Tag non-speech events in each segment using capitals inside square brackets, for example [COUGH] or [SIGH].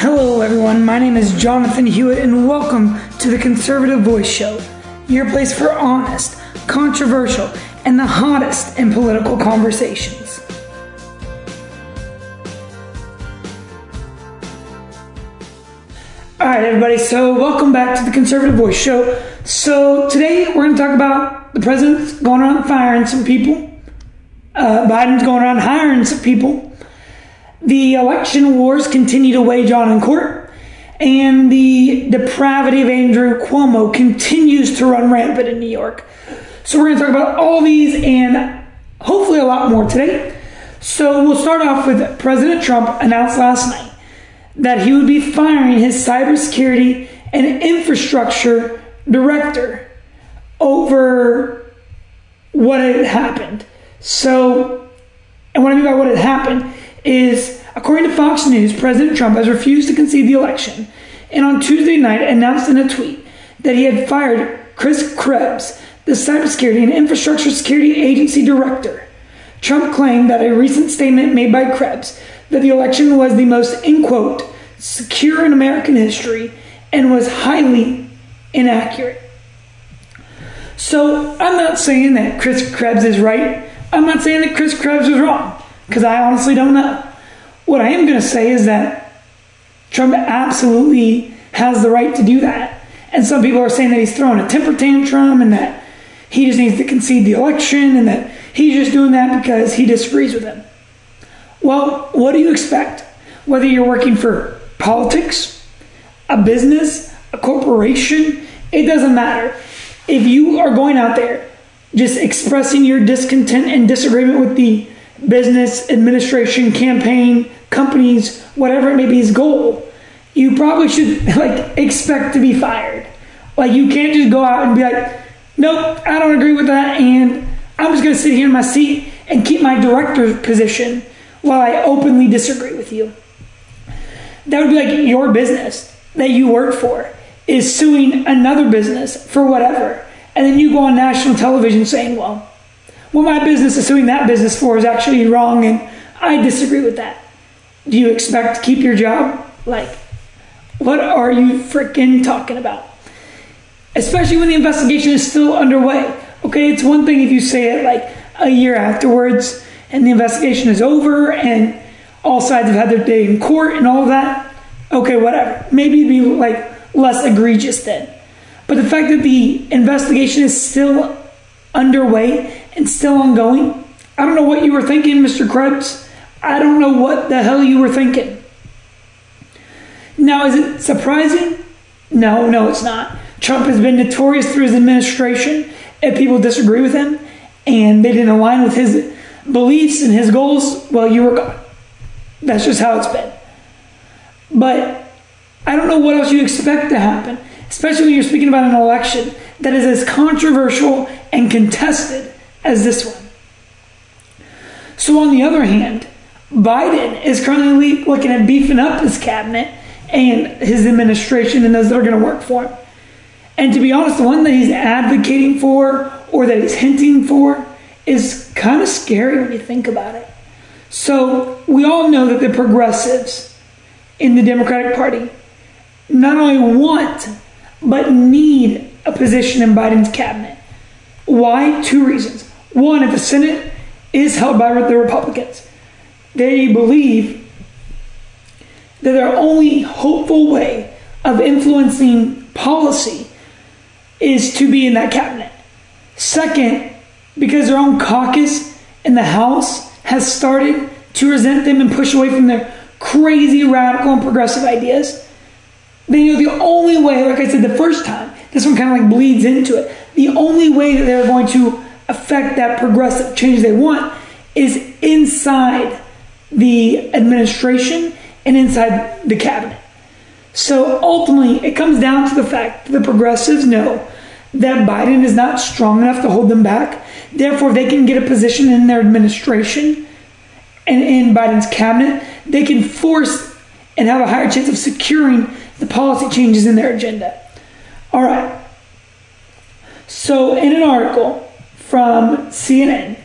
Hello, everyone. My name is Jonathan Hewitt, and welcome to the Conservative Voice Show, your place for honest, controversial, and the hottest in political conversations. All right, everybody. So, welcome back to the Conservative Voice Show. So, today we're going to talk about the president's going around firing some people, uh, Biden's going around hiring some people the election wars continue to wage on in court, and the depravity of Andrew Cuomo continues to run rampant in New York. So, we're going to talk about all these and hopefully a lot more today. So, we'll start off with President Trump announced last night that he would be firing his cybersecurity and infrastructure director over what had happened. So, and what I mean by what had happened is, according to Fox News, President Trump has refused to concede the election and on Tuesday night announced in a tweet that he had fired Chris Krebs, the Cybersecurity and Infrastructure Security Agency director. Trump claimed that a recent statement made by Krebs that the election was the most, in quote, secure in American history and was highly inaccurate. So I'm not saying that Chris Krebs is right. I'm not saying that Chris Krebs is wrong because I honestly don't know. What I am going to say is that Trump absolutely has the right to do that. And some people are saying that he's throwing a temper tantrum and that he just needs to concede the election and that he's just doing that because he disagrees with him. Well, what do you expect? Whether you're working for politics, a business, a corporation, it doesn't matter. If you are going out there just expressing your discontent and disagreement with the business, administration, campaign, companies, whatever it may be his goal, you probably should [LAUGHS] like expect to be fired. Like you can't just go out and be like, nope, I don't agree with that, and I'm just going to sit here in my seat and keep my director position while I openly disagree with you. That would be like your business that you work for is suing another business for whatever. And then you go on national television saying, well, what my business is suing that business for is actually wrong and I disagree with that. Do you expect to keep your job? Like, what are you freaking talking about? Especially when the investigation is still underway. Okay, it's one thing if you say it like a year afterwards and the investigation is over and all sides have had their day in court and all of that. Okay, whatever. Maybe it'd be like less egregious then. But the fact that the investigation is still underway and still ongoing. I don't know what you were thinking, Mr. Krebs. I don't know what the hell you were thinking. Now, is it surprising? No, no, it's not. Trump has been notorious through his administration if people disagree with him and they didn't align with his beliefs and his goals, well, you were gone. That's just how it's been. But I don't know what else you expect to happen, especially when you're speaking about an election that is as controversial and contested as this one. So, on the other hand, Biden is currently looking at beefing up his cabinet and his administration and those that are going to work for him. And to be honest, the one that he's advocating for or that he's hinting for is kind of scary when you think about it. So, we all know that the progressives in the Democratic Party not only want but need a position in Biden's cabinet. Why? Two reasons. One, if the Senate is held by the Republicans, they believe that their only hopeful way of influencing policy is to be in that cabinet. Second, because their own caucus in the House has started to resent them and push away from their crazy, radical, and progressive ideas, they know the only way, like I said the first time, this one kind of like bleeds into it. The only way that they're going to affect that progressive change they want is inside the administration and inside the cabinet. So ultimately, it comes down to the fact that the progressives know that Biden is not strong enough to hold them back. Therefore, they can get a position in their administration and in Biden's cabinet. They can force and have a higher chance of securing the policy changes in their agenda. All right. So, in an article from CNN,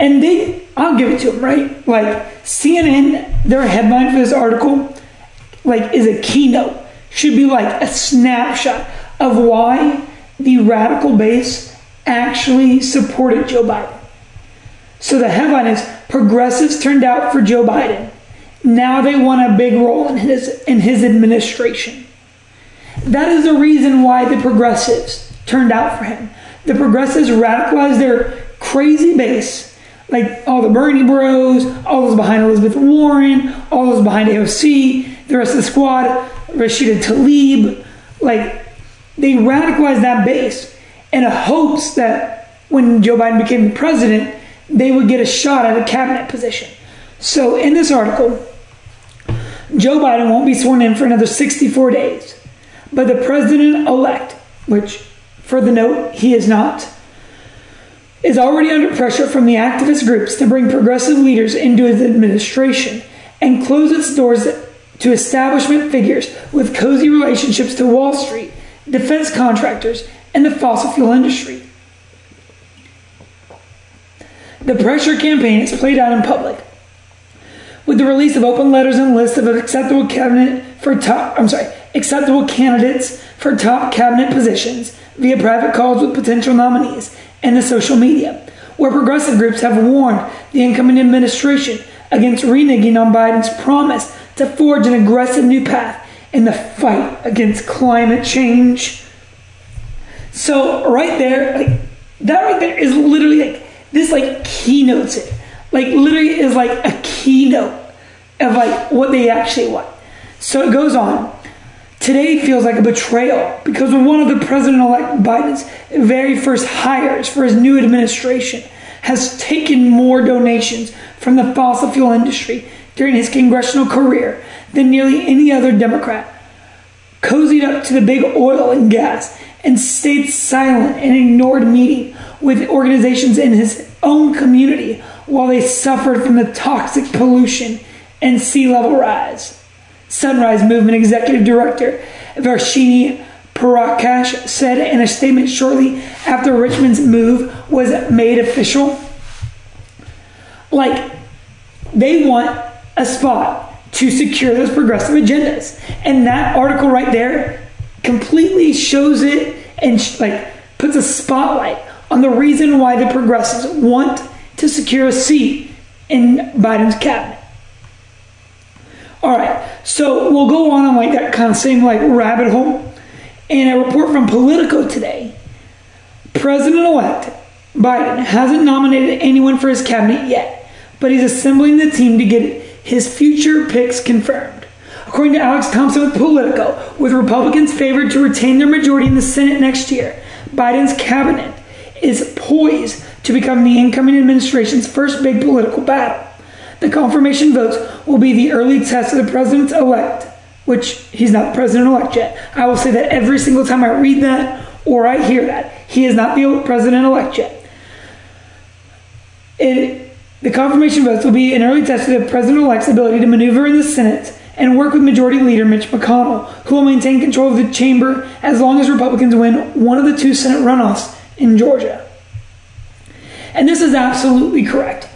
and they, I'll give it to them, right? Like, CNN, their headline for this article like is a keynote, should be like a snapshot of why the radical base actually supported Joe Biden. So the headline is progressives turned out for Joe Biden. Now they want a big role in his in his administration. That is the reason why the progressives turned out for him. The progressives radicalized their crazy base, like all the Bernie bros, all those behind Elizabeth Warren, all those behind AOC, the rest of the squad, Rashida Tlaib, like they radicalized that base in a hopes that when Joe Biden became the president, they would get a shot at a cabinet position. So in this article, Joe Biden won't be sworn in for another 64 days, but the president elect, which for the note, he is not, is already under pressure from the activist groups to bring progressive leaders into his administration and close its doors to establishment figures with cozy relationships to Wall Street, defense contractors, and the fossil fuel industry. The pressure campaign is played out in public. With the release of open letters and lists of acceptable cabinet for top I'm sorry, acceptable candidates for top cabinet positions via private calls with potential nominees and the social media, where progressive groups have warned the incoming administration against reneging on Biden's promise to forge an aggressive new path in the fight against climate change. So right there, like that right there is literally like this like keynotes it. Like literally is like a keynote of like what they actually want. So it goes on. Today feels like a betrayal because one of the President elect Biden's very first hires for his new administration has taken more donations from the fossil fuel industry during his congressional career than nearly any other Democrat. Cozied up to the big oil and gas and stayed silent and ignored meeting with organizations in his own community while they suffered from the toxic pollution and sea level rise. Sunrise Movement Executive Director Varshini Prakash said in a statement shortly after Richmond's move was made official. Like, they want a spot to secure those progressive agendas. And that article right there completely shows it and like puts a spotlight on the reason why the progressives want to secure a seat in Biden's cabinet. All right, so we'll go on on like that kind of same like rabbit hole. In a report from Politico today, President-elect Biden hasn't nominated anyone for his cabinet yet, but he's assembling the team to get his future picks confirmed. According to Alex Thompson with Politico, with Republicans favored to retain their majority in the Senate next year, Biden's cabinet is poised to become the incoming administration's first big political battle. The confirmation votes will be the early test of the president elect, which he's not the president elect yet. I will say that every single time I read that or I hear that. He is not the president elect yet. It, the confirmation votes will be an early test of the president elect's ability to maneuver in the Senate and work with Majority Leader Mitch McConnell, who will maintain control of the chamber as long as Republicans win one of the two Senate runoffs in Georgia. And this is absolutely correct.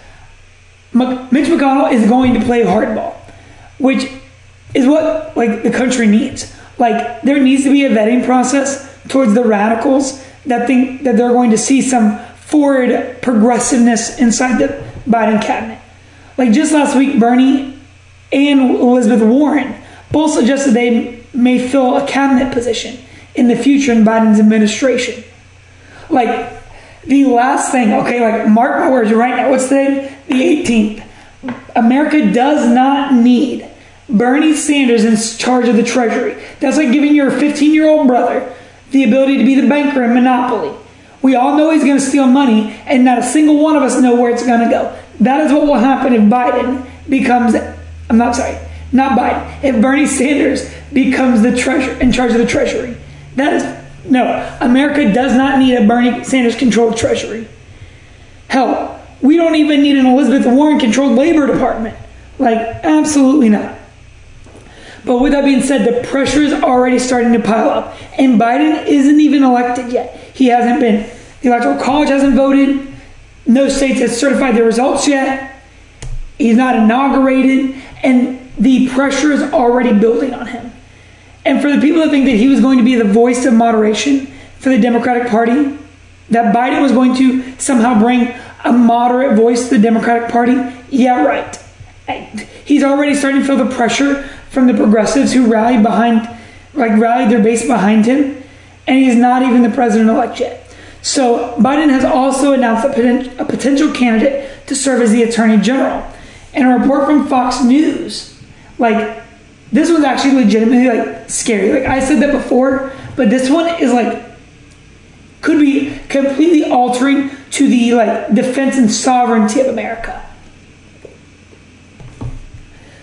Mitch McConnell is going to play hardball, which is what like the country needs. Like there needs to be a vetting process towards the radicals that think that they're going to see some forward progressiveness inside the Biden cabinet. Like just last week, Bernie and Elizabeth Warren both suggested they may fill a cabinet position in the future in Biden's administration. Like the last thing, okay, like mark my words right now, what's the the 18th? America does not need Bernie Sanders in charge of the Treasury. That's like giving your 15 year old brother the ability to be the banker in Monopoly. We all know he's going to steal money, and not a single one of us know where it's going to go. That is what will happen if Biden becomes, I'm not sorry, not Biden, if Bernie Sanders becomes the treasurer in charge of the Treasury. That is, no, America does not need a Bernie Sanders controlled Treasury. Hell, we don't even need an Elizabeth Warren controlled Labor Department. Like, absolutely not. But with that being said, the pressure is already starting to pile up. And Biden isn't even elected yet. He hasn't been. The Electoral College hasn't voted. No states have certified their results yet. He's not inaugurated. And the pressure is already building on him. And for the people that think that he was going to be the voice of moderation for the Democratic Party, that Biden was going to somehow bring a moderate voice to the Democratic Party, yeah, right. He's already starting to feel the pressure from the progressives who rallied behind, like rallied their base behind him, and he's not even the president elect yet. So Biden has also announced a, potential candidate to serve as the attorney general. And a report from Fox News, like this was actually legitimately like scary. Like I said that before, but this one is like could be completely altering to the like defense and sovereignty of America.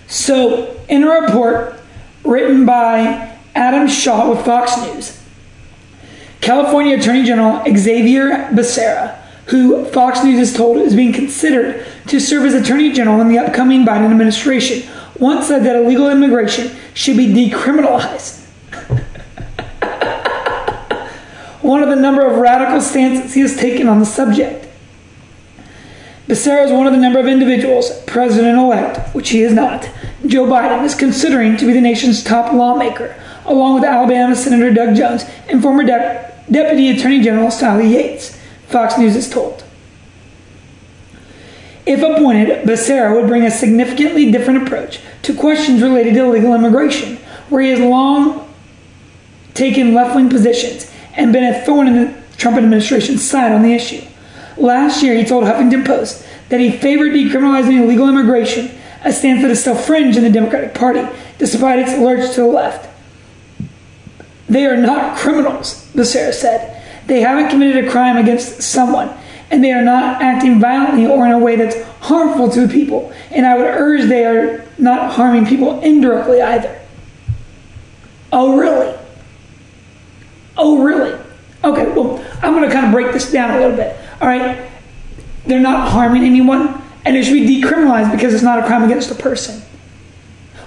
So, in a report written by Adam Shaw with Fox News, California Attorney General Xavier Becerra, who Fox News is told is being considered to serve as Attorney General in the upcoming Biden administration, once said that illegal immigration should be decriminalized. One of the number of radical stances he has taken on the subject. Becerra is one of the number of individuals, president elect, which he is not, Joe Biden is considering to be the nation's top lawmaker, along with Alabama Senator Doug Jones and former De- Deputy Attorney General Sally Yates, Fox News is told. If appointed, Becerra would bring a significantly different approach to questions related to illegal immigration, where he has long taken left wing positions and a thorn in the Trump administration's side on the issue. Last year, he told Huffington Post that he favored decriminalizing illegal immigration, a stance that is still fringe in the Democratic Party, despite its lurch to the left. They are not criminals, Becerra said. They haven't committed a crime against someone, and they are not acting violently or in a way that's harmful to people. And I would urge they are not harming people indirectly either. Oh, really? Oh, really? Okay, well, I'm going to kind of break this down a little bit. All right, they're not harming anyone, and it should be decriminalized because it's not a crime against a person.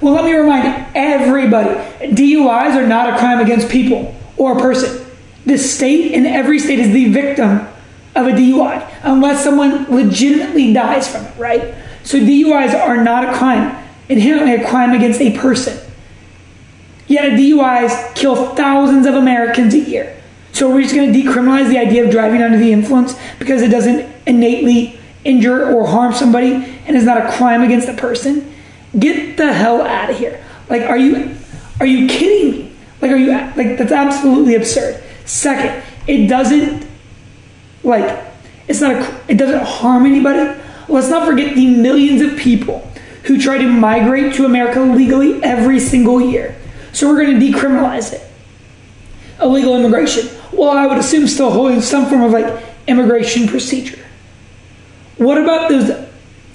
Well, let me remind everybody DUIs are not a crime against people or a person. The state and every state is the victim of a DUI unless someone legitimately dies from it, right? So DUIs are not a crime, inherently a crime against a person. Yet DUIs kill thousands of Americans a year. So we're just going to decriminalize the idea of driving under the influence because it doesn't innately injure or harm somebody and is not a crime against a person. Get the hell out of here! Like, are you are you kidding me? Like, are you like that's absolutely absurd. Second, it doesn't like it's not a it doesn't harm anybody. Let's not forget the millions of people who try to migrate to America legally every single year. So we're going to decriminalize it. Illegal immigration well, I would assume still holding some form of like immigration procedure. What about those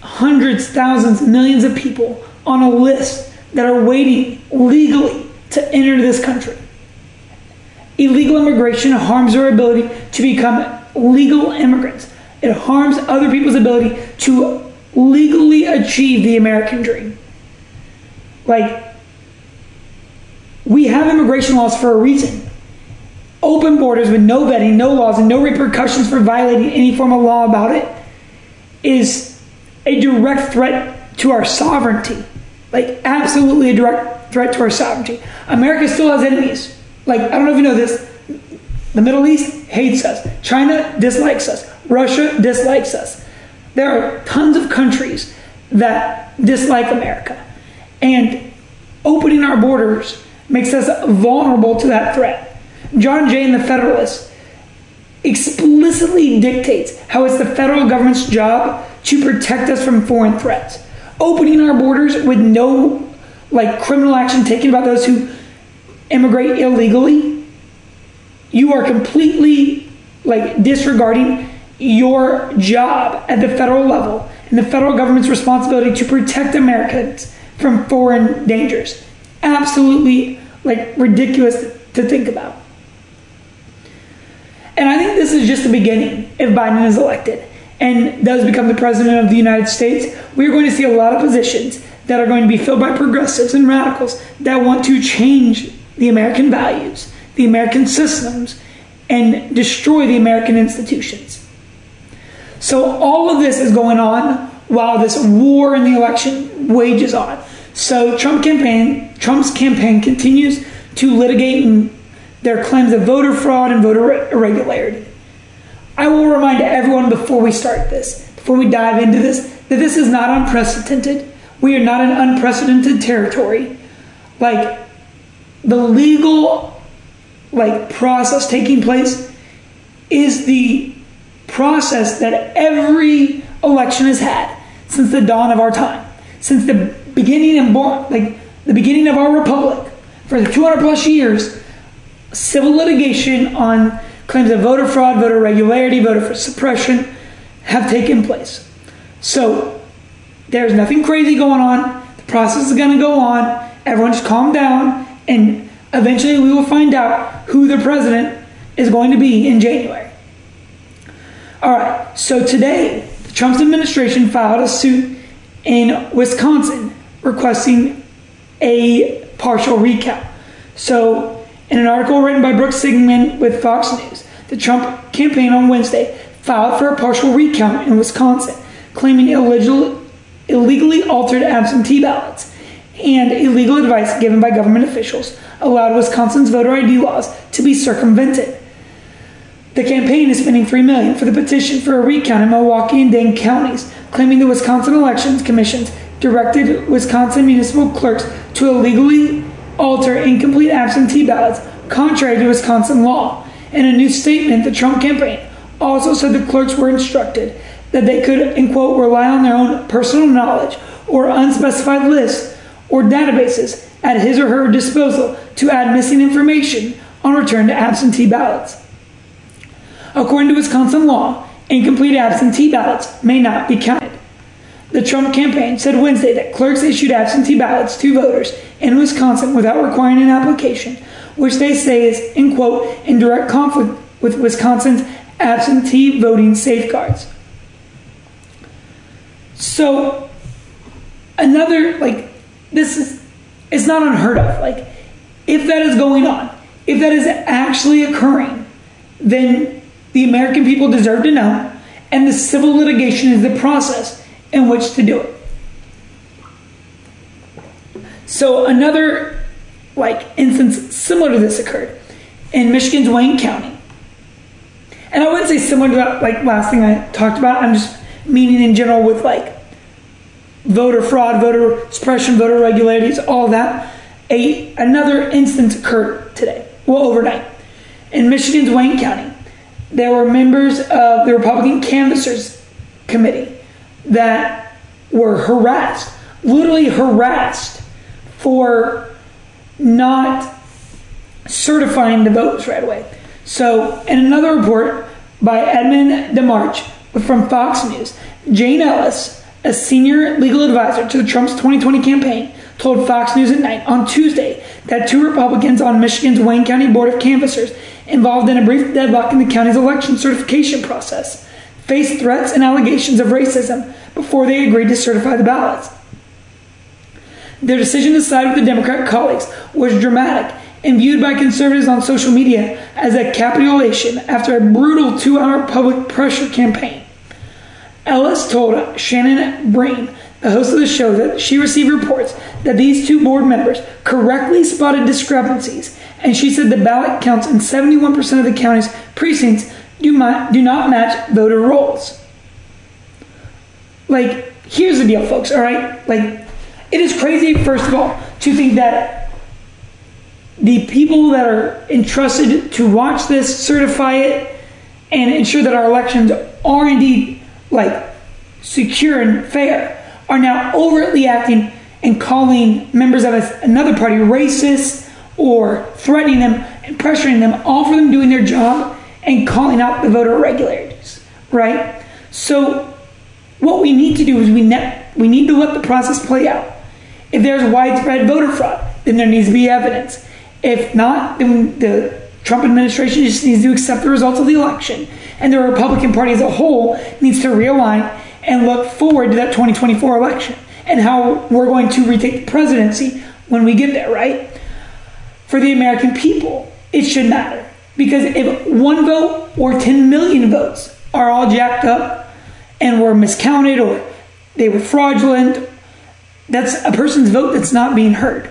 hundreds, thousands, millions of people on a list that are waiting legally to enter this country? Illegal immigration harms our ability to become legal immigrants. It harms other people's ability to legally achieve the American dream. Like, we have immigration laws for a reason open borders with no vetting, no laws, and no repercussions for violating any form of law about it is a direct threat to our sovereignty. Like, absolutely a direct threat to our sovereignty. America still has enemies. Like, I don't know if you know this. The Middle East hates us. China dislikes us. Russia dislikes us. There are tons of countries that dislike America. And opening our borders makes us vulnerable to that threat. John Jay in The Federalist explicitly dictates how it's the federal government's job to protect us from foreign threats. Opening our borders with no like criminal action taken about those who immigrate illegally, you are completely like disregarding your job at the federal level and the federal government's responsibility to protect Americans from foreign dangers. Absolutely like ridiculous to think about. And I think this is just the beginning if Biden is elected and does become the president of the United States. We're going to see a lot of positions that are going to be filled by progressives and radicals that want to change the American values, the American systems, and destroy the American institutions. So all of this is going on while this war in the election wages on. So Trump campaign, Trump's campaign continues to litigate their claims of voter fraud and voter irregularity. I will remind everyone before we start this, before we dive into this, that this is not unprecedented. We are not in unprecedented territory. Like the legal like process taking place is the process that every election has had since the dawn of our time, since the beginning and born, like the beginning of our republic, for the 200 plus years, civil litigation on claims of voter fraud, voter irregularity, voter suppression have taken place. So there's nothing crazy going on. The process is going to go on. Everyone just calm down, and eventually we will find out who the president is going to be in January. All right, so today, the Trump administration filed a suit in Wisconsin requesting a partial recount. So, in an article written by Brooke Singman with Fox News, the Trump campaign on Wednesday filed for a partial recount in Wisconsin, claiming illegal, illegally altered absentee ballots and illegal advice given by government officials allowed Wisconsin's voter ID laws to be circumvented. The campaign is spending 3 million for the petition for a recount in Milwaukee and Dane counties, claiming the Wisconsin Elections Commission directed Wisconsin municipal clerks to illegally alter incomplete absentee ballots contrary to Wisconsin law. In a new statement, the Trump campaign also said the clerks were instructed that they could, in quote, rely on their own personal knowledge or unspecified lists or databases at his or her disposal to add missing information on return to absentee ballots. According to Wisconsin law, incomplete absentee ballots may not be counted. The Trump campaign said Wednesday that clerks issued absentee ballots to voters in Wisconsin without requiring an application, which they say is, in quote, in direct conflict with Wisconsin's absentee voting safeguards. So, another, like, this is, it's not unheard of. Like, if that is going on, if that is actually occurring, then the American people deserve to know, and the civil litigation is the process in which to do it. So another like instance similar to this occurred in Michigan's Wayne County. And I wouldn't say similar to that like last thing I talked about. I'm just meaning in general with like voter fraud, voter suppression, voter regularities, all that. A another instance occurred today, well overnight, in Michigan's Wayne County. There were members of the Republican Canvassers Committee that were harassed, literally harassed, for not certifying the votes right away. So, in another report by Edmund DeMarche from Fox News, Jenna Ellis, a senior legal advisor to the Trump's 2020 campaign, told Fox News at night on Tuesday that two Republicans on Michigan's Wayne County Board of Canvassers involved in a brief deadlock in the county's election certification process faced threats and allegations of racism before they agreed to certify the ballots. Their decision to side with the Democrat colleagues was dramatic and viewed by conservatives on social media as a capitulation after a brutal two hour public pressure campaign. Ellis told Shannon Bream, the host of the show, that she received reports that these two board members correctly spotted discrepancies, and she said the ballot counts in 71% of the county's precincts do, not match voter rolls. Like, here's the deal, folks, all right? Like, it is crazy, first of all, to think that the people that are entrusted to watch this, certify it, and ensure that our elections are indeed like secure and fair are now overtly acting and calling members of another party racist or threatening them and pressuring them, all for them doing their job and calling out the voter irregularities, right? So, what we need to do is we, ne- we need to let the process play out. If there's widespread voter fraud, then there needs to be evidence. If not, then the Trump administration just needs to accept the results of the election. And the Republican Party as a whole needs to realign and look forward to that 2024 election and how we're going to retake the presidency when we get there, right? For the American people, it should matter. Because if one vote or 10 million votes are all jacked up and were miscounted or they were fraudulent, that's a person's vote that's not being heard.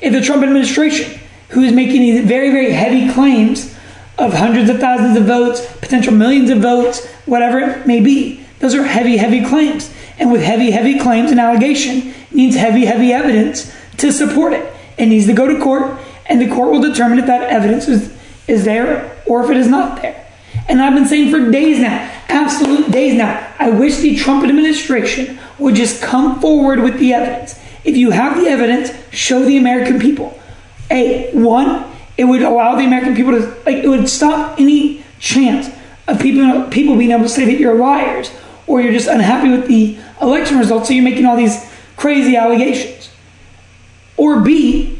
If the Trump administration, who is making these very, very heavy claims of hundreds of thousands of votes, potential millions of votes, whatever it may be, those are heavy, heavy claims. And with heavy, heavy claims and allegation needs heavy, heavy evidence to support it. It needs to go to court, and the court will determine if that evidence is, is there or if it is not there. And I've been saying for days now, absolute days now, I wish the Trump administration would just come forward with the evidence. If you have the evidence, show the American people. A one, it would allow the American people to like it would stop any chance of people people being able to say that you're liars or you're just unhappy with the election results, so you're making all these crazy allegations. Or B,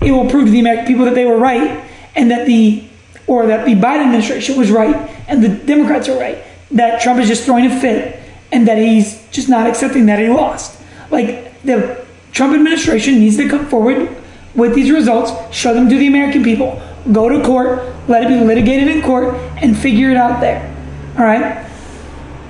it will prove to the American people that they were right and that the or that the Biden administration was right and the Democrats are right. That Trump is just throwing a fit and that he's just not accepting that he lost. Like the Trump administration needs to come forward with these results, show them to the American people, go to court, let it be litigated in court, and figure it out there. All right.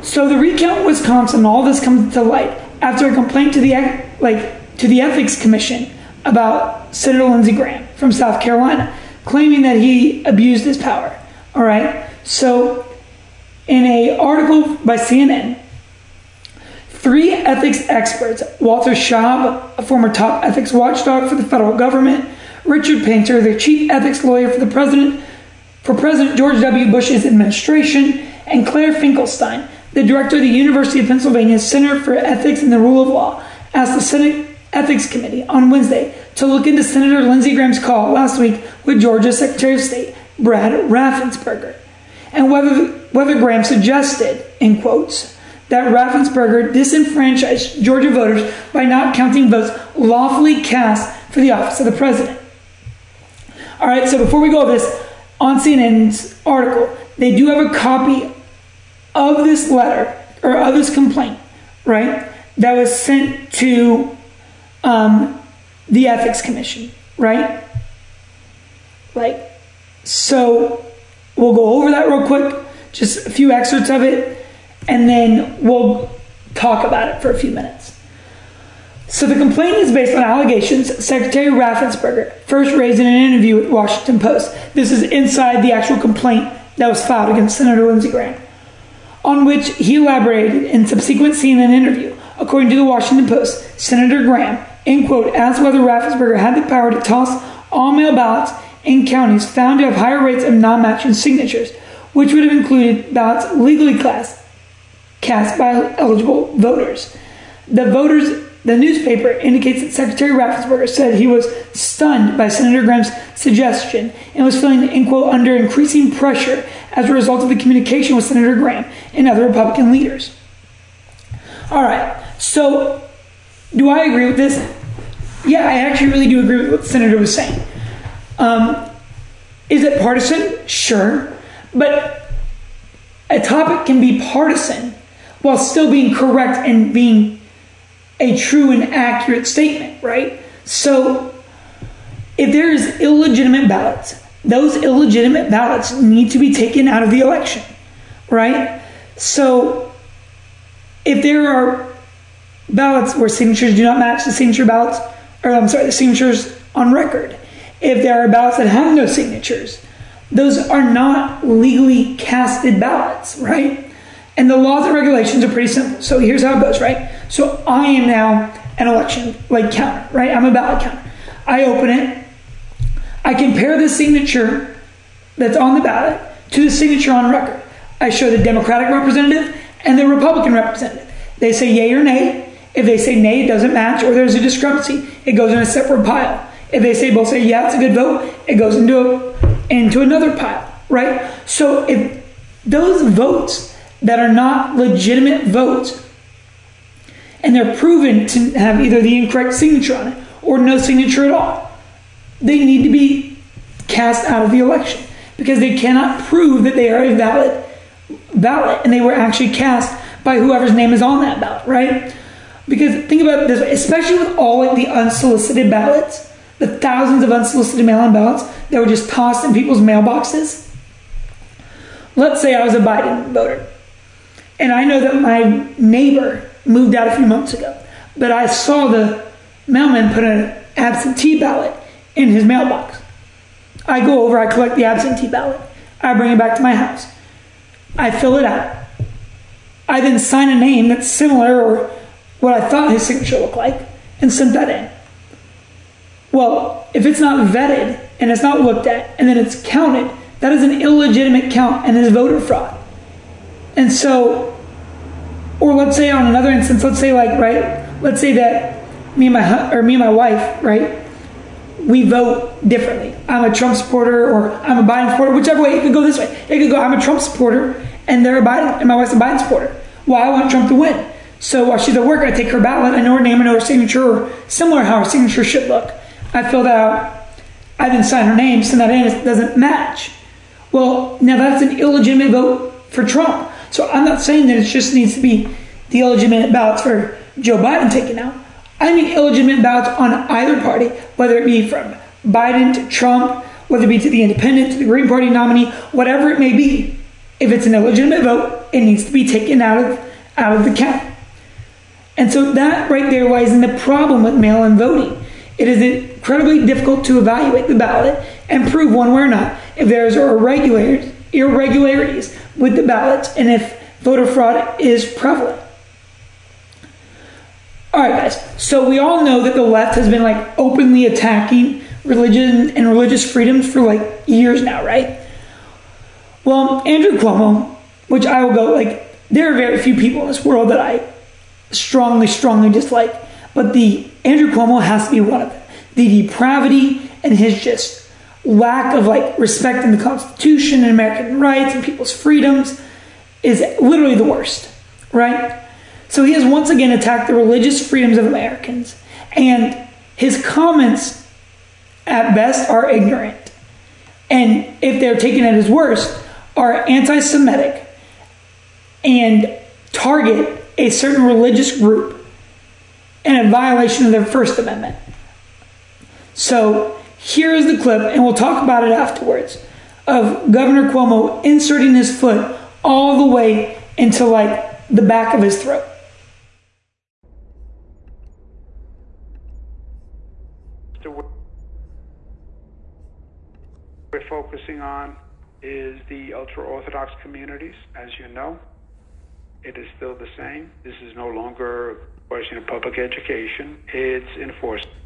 So the recount in Wisconsin, all this comes to light after a complaint to the like to the Ethics Commission about Senator Lindsey Graham from South Carolina, claiming that he abused his power. All right. So in a article by CNN, three ethics experts, Walter Shaub, a former top ethics watchdog for the federal government, Richard Painter, the chief ethics lawyer for the president for President George W. Bush's administration, and Claire Finkelstein, the director of the University of Pennsylvania Center for Ethics and the Rule of Law, asked the Senate Ethics Committee on Wednesday to look into Senator Lindsey Graham's call last week with Georgia Secretary of State Brad Raffensperger, and whether whether Graham suggested, in quotes, that Raffensperger disenfranchised Georgia voters by not counting votes lawfully cast for the office of the president. All right, so before we go over this, on CNN's article, they do have a copy of this letter or of this complaint, right, that was sent to um, the Ethics Commission, right? Like, so we'll go over that real quick, just a few excerpts of it, and then we'll talk about it for a few minutes. So the complaint is based on allegations Secretary Raffensperger first raised in an interview with Washington Post. This is inside the actual complaint that was filed against Senator Lindsey Graham on which he elaborated in subsequent CNN interview. According to the Washington Post, Senator Graham, in quote, asked whether Raffensperger had the power to toss all mail ballots in counties found to have higher rates of non-matching signatures, which would have included ballots legally cast, cast by eligible voters. The voters the newspaper indicates that Secretary Raffensperger said he was stunned by Senator Graham's suggestion and was feeling, in quote, under increasing pressure as a result of the communication with Senator Graham and other Republican leaders. All right, so do I agree with this? Yeah, I actually really do agree with what the senator was saying. Um, is it partisan? Sure. But a topic can be partisan while still being correct and being a true and accurate statement, right? So if there's illegitimate ballots, those illegitimate ballots need to be taken out of the election, right? So if there are ballots where signatures do not match the signature ballots, or I'm sorry, the signatures on record, if there are ballots that have no signatures, those are not legally casted ballots, right? And the laws and regulations are pretty simple. So here's how it goes, right? So I am now an election like counter, right? I'm a ballot counter. I open it. I compare the signature that's on the ballot to the signature on record. I show the Democratic representative and the Republican representative. They say yay or nay. If they say nay, it doesn't match, or there's a discrepancy, it goes in a separate pile. If they say both say yeah, it's a good vote, it goes into a, into another pile, right? So if those votes that are not legitimate votes and they're proven to have either the incorrect signature on it or no signature at all, they need to be cast out of the election because they cannot prove that they are a valid ballot and they were actually cast by whoever's name is on that ballot, right? Because think about this, especially with all like the unsolicited ballots, the thousands of unsolicited mail-in ballots that were just tossed in people's mailboxes. Let's say I was a Biden voter, and I know that my neighbor moved out a few months ago. but I saw the mailman put an absentee ballot in his mailbox. I go over, I collect the absentee ballot, I bring it back to my house. I fill it out. I then sign a name that's similar or what I thought his signature looked like and send that in. Well, if it's not vetted and it's not looked at and then it's counted, that is an illegitimate count and is voter fraud. And so, or let's say on another instance, let's say like right, let's say that me and my or me and my wife, right, we vote differently. I'm a Trump supporter or I'm a Biden supporter, whichever way it could go this way. It could go I'm a Trump supporter and they're a Biden and my wife's a Biden supporter. Well, I want Trump to win. So while she's at work, I take her ballot, I know her name, I know her signature, similar how her signature should look. I fill that out, I then sign her name, send that it doesn't match. Well, now that's an illegitimate vote for Trump. So I'm not saying that it just needs to be the illegitimate ballots for Joe Biden taken out. I mean illegitimate ballots on either party, whether it be from Biden to Trump, whether it be to the independent, to the Green Party nominee, whatever it may be. If it's an illegitimate vote, it needs to be taken out of out of the count. And so that right there lies in the problem with mail-in voting. It is incredibly difficult to evaluate the ballot and prove one way or not if there's irregularities, irregularities with the ballots and if voter fraud is prevalent. All right, guys. So we all know that the left has been like openly attacking religion and religious freedoms for like years now, right? Well, Andrew Cuomo, which I will go like, there are very few people in this world that I strongly, strongly dislike, but the Andrew Cuomo has to be one of them. The depravity and his just lack of like respect in the Constitution and American rights and people's freedoms is literally the worst, right? So he has once again attacked the religious freedoms of Americans, and his comments at best are ignorant. And if they're taken at his worst, are anti Semitic and target a certain religious group in a violation of their First Amendment. So here is the clip, and we'll talk about it afterwards, of Governor Cuomo inserting his foot all the way into like the back of his throat. We're focusing on is the ultra Orthodox communities, as you know. It is still the same. This is no longer a question of public education, it's enforcement.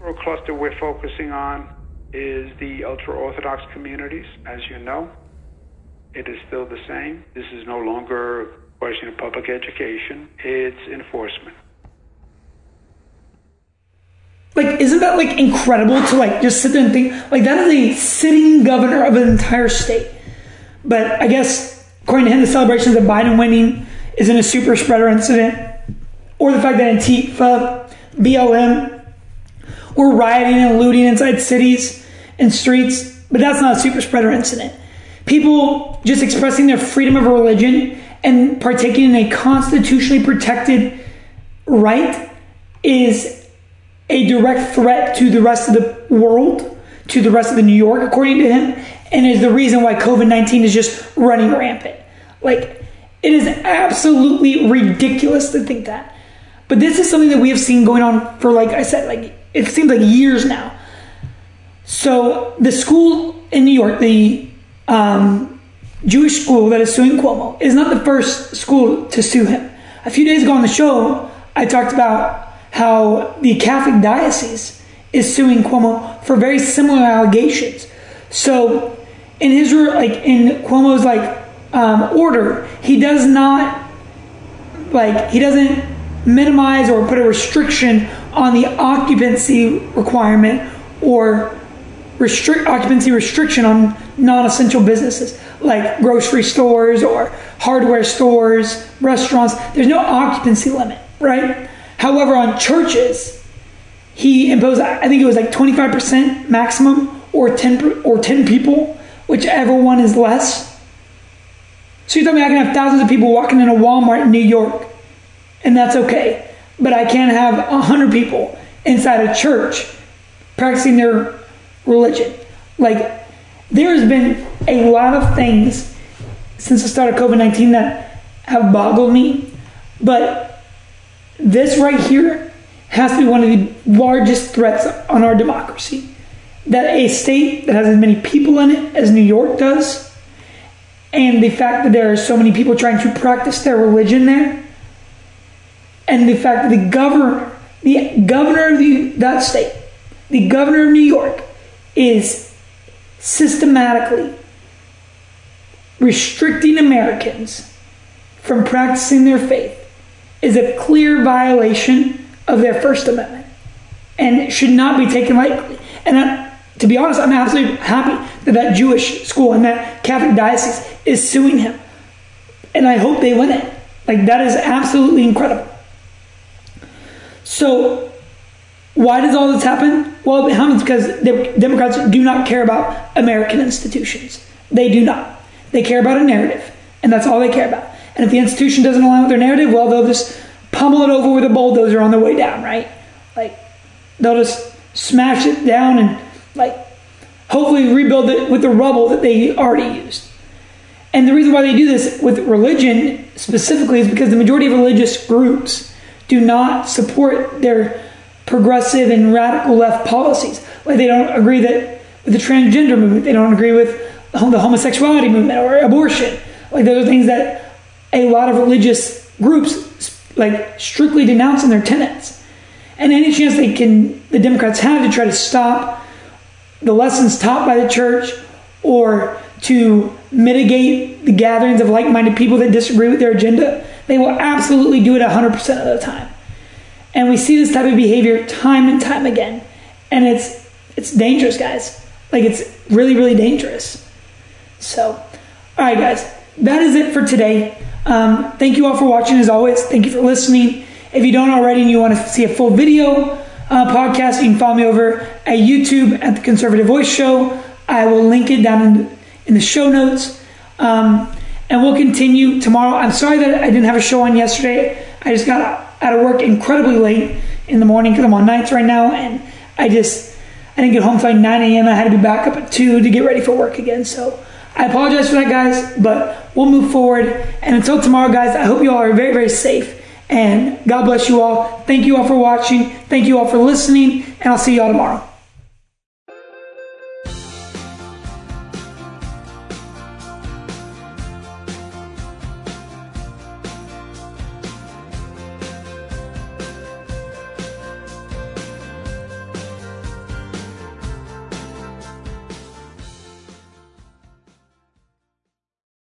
The cluster we're focusing on is the ultra Orthodox communities, as you know. It is still the same. This is no longer a question of public education, it's enforcement. Like, isn't that like incredible to like just sit there and think like that is a sitting governor of an entire state? But I guess according to him, the celebrations of Biden winning isn't a super spreader incident, or the fact that Antifa, BLM were rioting and looting inside cities and streets, but that's not a super spreader incident. People just expressing their freedom of religion and partaking in a constitutionally protected right is a direct threat to the rest of the world, to the rest of the New York, according to him, and is the reason why COVID 19 is just running rampant. Like, it is absolutely ridiculous to think that. But this is something that we have seen going on for, like I said, like it seems like years now. So the school in New York, the um, Jewish school that is suing Cuomo, is not the first school to sue him. A few days ago on the show, I talked about how the Catholic diocese is suing Cuomo for very similar allegations. So in his like in Cuomo's like um, order, he does not like he doesn't minimize or put a restriction on the occupancy requirement or restrict occupancy restriction on non-essential businesses like grocery stores or hardware stores, restaurants. There's no occupancy limit, right? However, on churches, he imposed I think it was like 25% maximum or 10 or 10 people, whichever one is less. So you tell me I can have thousands of people walking in a Walmart in New York, and that's okay. But I can't have a 100 people inside a church practicing their religion. Like, there's been a lot of things since the start of COVID 19 that have boggled me, but this right here has to be one of the largest threats on our democracy. That a state that has as many people in it as New York does, and the fact that there are so many people trying to practice their religion there, and the fact that the governor, the governor of the, that state, the governor of New York, is systematically restricting Americans from practicing their faith is a clear violation of their First Amendment and should not be taken lightly. And I, to be honest, I'm absolutely happy that that Jewish school and that Catholic diocese is suing him. And I hope they win it. Like, that is absolutely incredible. So, why does all this happen? Well, it happens because Democrats do not care about American institutions. They do not. They care about a narrative, and that's all they care about. And if the institution doesn't align with their narrative, well, they'll just pummel it over with a bulldozer on their way down, right? Like, they'll just smash it down and, like, hopefully rebuild it with the rubble that they already used. And the reason why they do this with religion specifically is because the majority of religious groups do not support their progressive and radical left policies. Like they don't agree that with the transgender movement, they don't agree with the homosexuality movement or abortion. Like those are things that a lot of religious groups like strictly denounce in their tenets. And any chance they can, the Democrats have to try to stop the lessons taught by the church or to mitigate the gatherings of like-minded people that disagree with their agenda, they will absolutely do it 100% of the time. And we see this type of behavior time and time again. And it's it's dangerous, guys. Like it's really, really dangerous. So, all right, guys, that is it for today. Um, thank you all for watching as always. Thank you for listening. If you don't already and you want to see a full video uh, podcast, you can follow me over at YouTube at the Conservative Voice Show. I will link it down in, in the show notes. Um, and we'll continue tomorrow. I'm sorry that I didn't have a show on yesterday. I just got out of work incredibly late in the morning because I'm on nights right now, and I just I didn't get home until like 9 a.m. I had to be back up at 2 to get ready for work again. So I apologize for that, guys, but we'll move forward. And until tomorrow, guys, I hope you all are very, very safe. And God bless you all. Thank you all for watching. Thank you all for listening. And I'll see you all tomorrow.